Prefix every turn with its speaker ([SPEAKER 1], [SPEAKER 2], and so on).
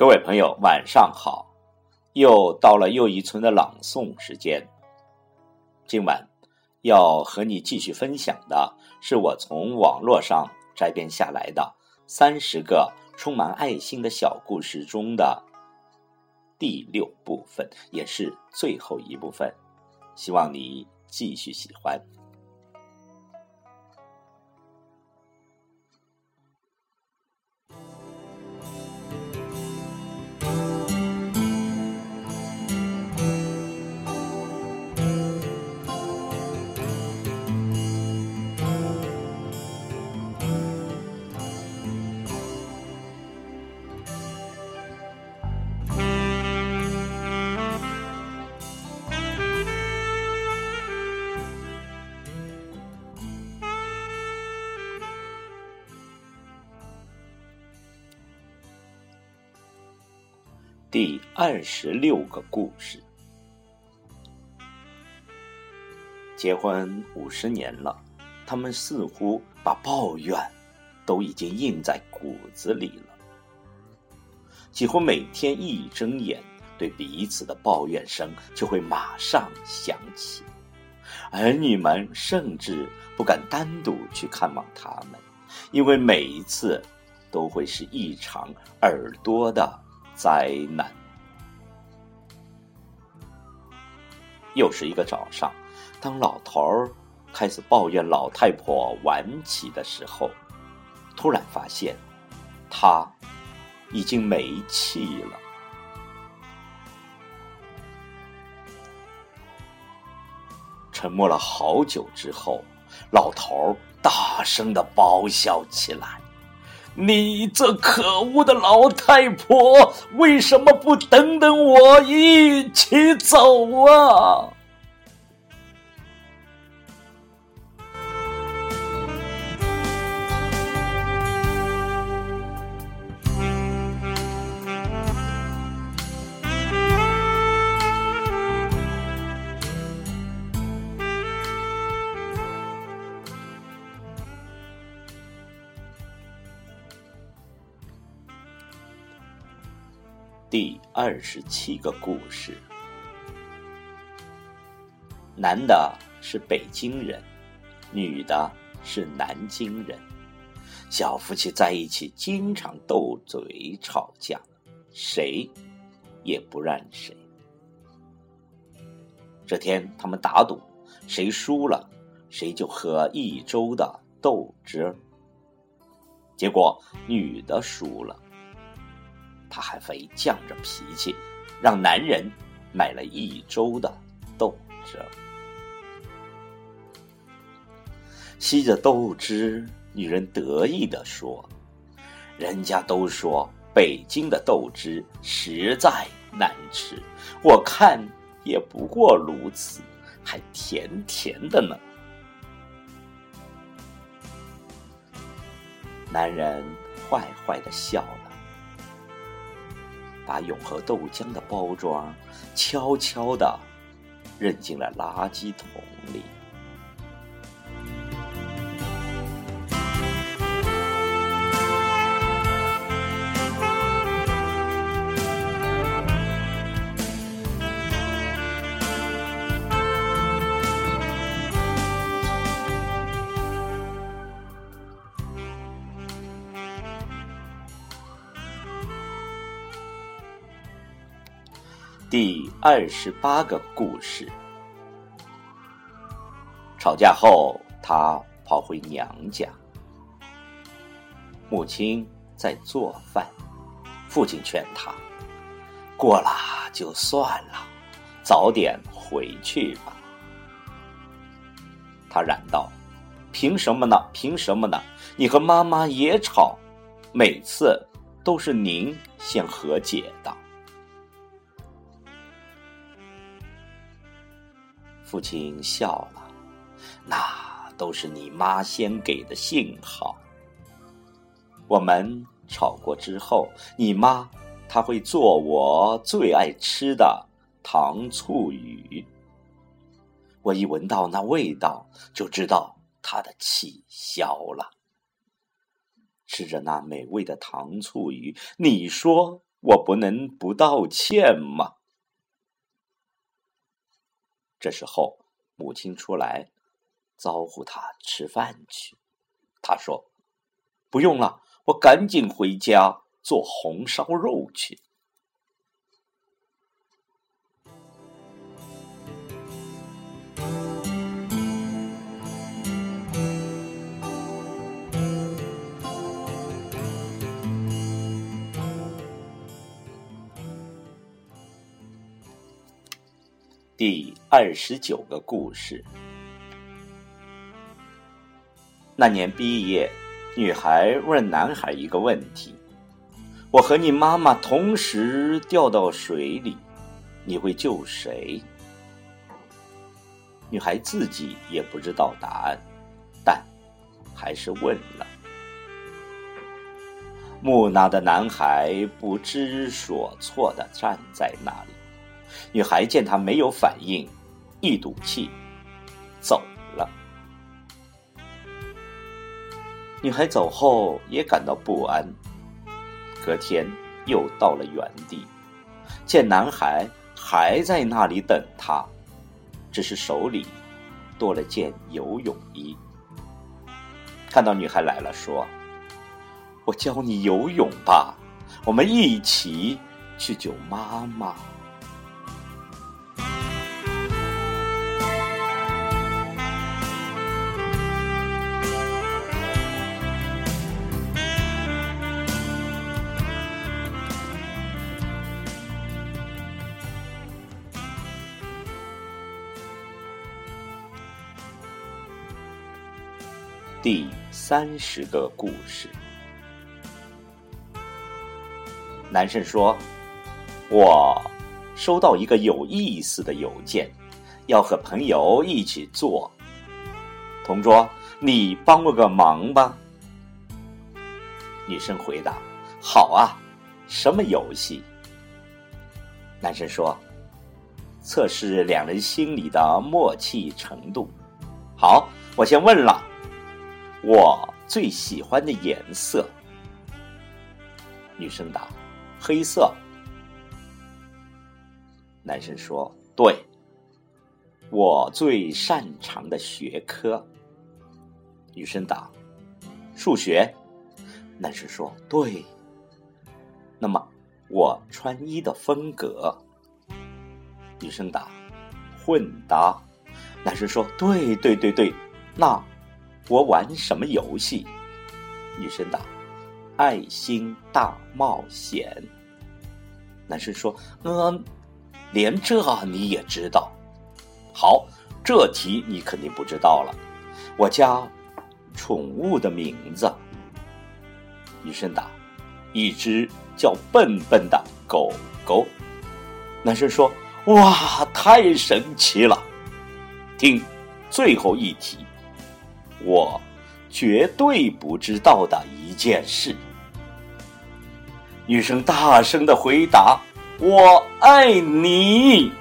[SPEAKER 1] 各位朋友，晚上好！又到了又一村的朗诵时间。今晚要和你继续分享的是我从网络上摘编下来的三十个充满爱心的小故事中的第六部分，也是最后一部分。希望你继续喜欢。第二十六个故事。结婚五十年了，他们似乎把抱怨都已经印在骨子里了。几乎每天一睁眼，对彼此的抱怨声就会马上响起。儿女们甚至不敢单独去看望他们，因为每一次都会是一场耳朵的。灾难。又是一个早上，当老头儿开始抱怨老太婆晚起的时候，突然发现他已经没气了。沉默了好久之后，老头儿大声的咆哮起来。你这可恶的老太婆，为什么不等等我一起走啊？第二十七个故事，男的是北京人，女的是南京人。小夫妻在一起经常斗嘴吵架，谁也不让谁。这天他们打赌，谁输了，谁就喝一周的豆汁。结果女的输了。他还非犟着脾气，让男人买了一周的豆汁。吸着豆汁，女人得意地说：“人家都说北京的豆汁实在难吃，我看也不过如此，还甜甜的呢。”男人坏坏的笑了。把永和豆浆的包装悄悄地扔进了垃圾桶里。第二十八个故事：吵架后，他跑回娘家，母亲在做饭，父亲劝他：“过了就算了，早点回去吧。”他嚷道：“凭什么呢？凭什么呢？你和妈妈也吵，每次都是您先和解的。”父亲笑了，那都是你妈先给的信号。我们吵过之后，你妈她会做我最爱吃的糖醋鱼。我一闻到那味道，就知道她的气消了。吃着那美味的糖醋鱼，你说我不能不道歉吗？”这时候，母亲出来招呼他吃饭去。他说：“不用了，我赶紧回家做红烧肉去。”第二十九个故事。那年毕业，女孩问男孩一个问题：“我和你妈妈同时掉到水里，你会救谁？”女孩自己也不知道答案，但还是问了。木讷的男孩不知所措的站在那里。女孩见他没有反应，一赌气走了。女孩走后也感到不安，隔天又到了原地，见男孩还在那里等她，只是手里多了件游泳衣。看到女孩来了，说：“我教你游泳吧，我们一起去救妈妈。”第三十个故事。男生说：“我收到一个有意思的邮件，要和朋友一起做。同桌，你帮我个忙吧。”女生回答：“好啊，什么游戏？”男生说：“测试两人心里的默契程度。”好，我先问了。我最喜欢的颜色，女生答：黑色。男生说：对。我最擅长的学科，女生答：数学。男生说：对。那么我穿衣的风格，女生答：混搭。男生说：对对对对，那。我玩什么游戏？女生答：“爱心大冒险。”男生说：“嗯，连这你也知道？好，这题你肯定不知道了。我家宠物的名字。”女生答：“一只叫笨笨的狗狗。”男生说：“哇，太神奇了！听，最后一题。”我绝对不知道的一件事。女生大声的回答：“我爱你。”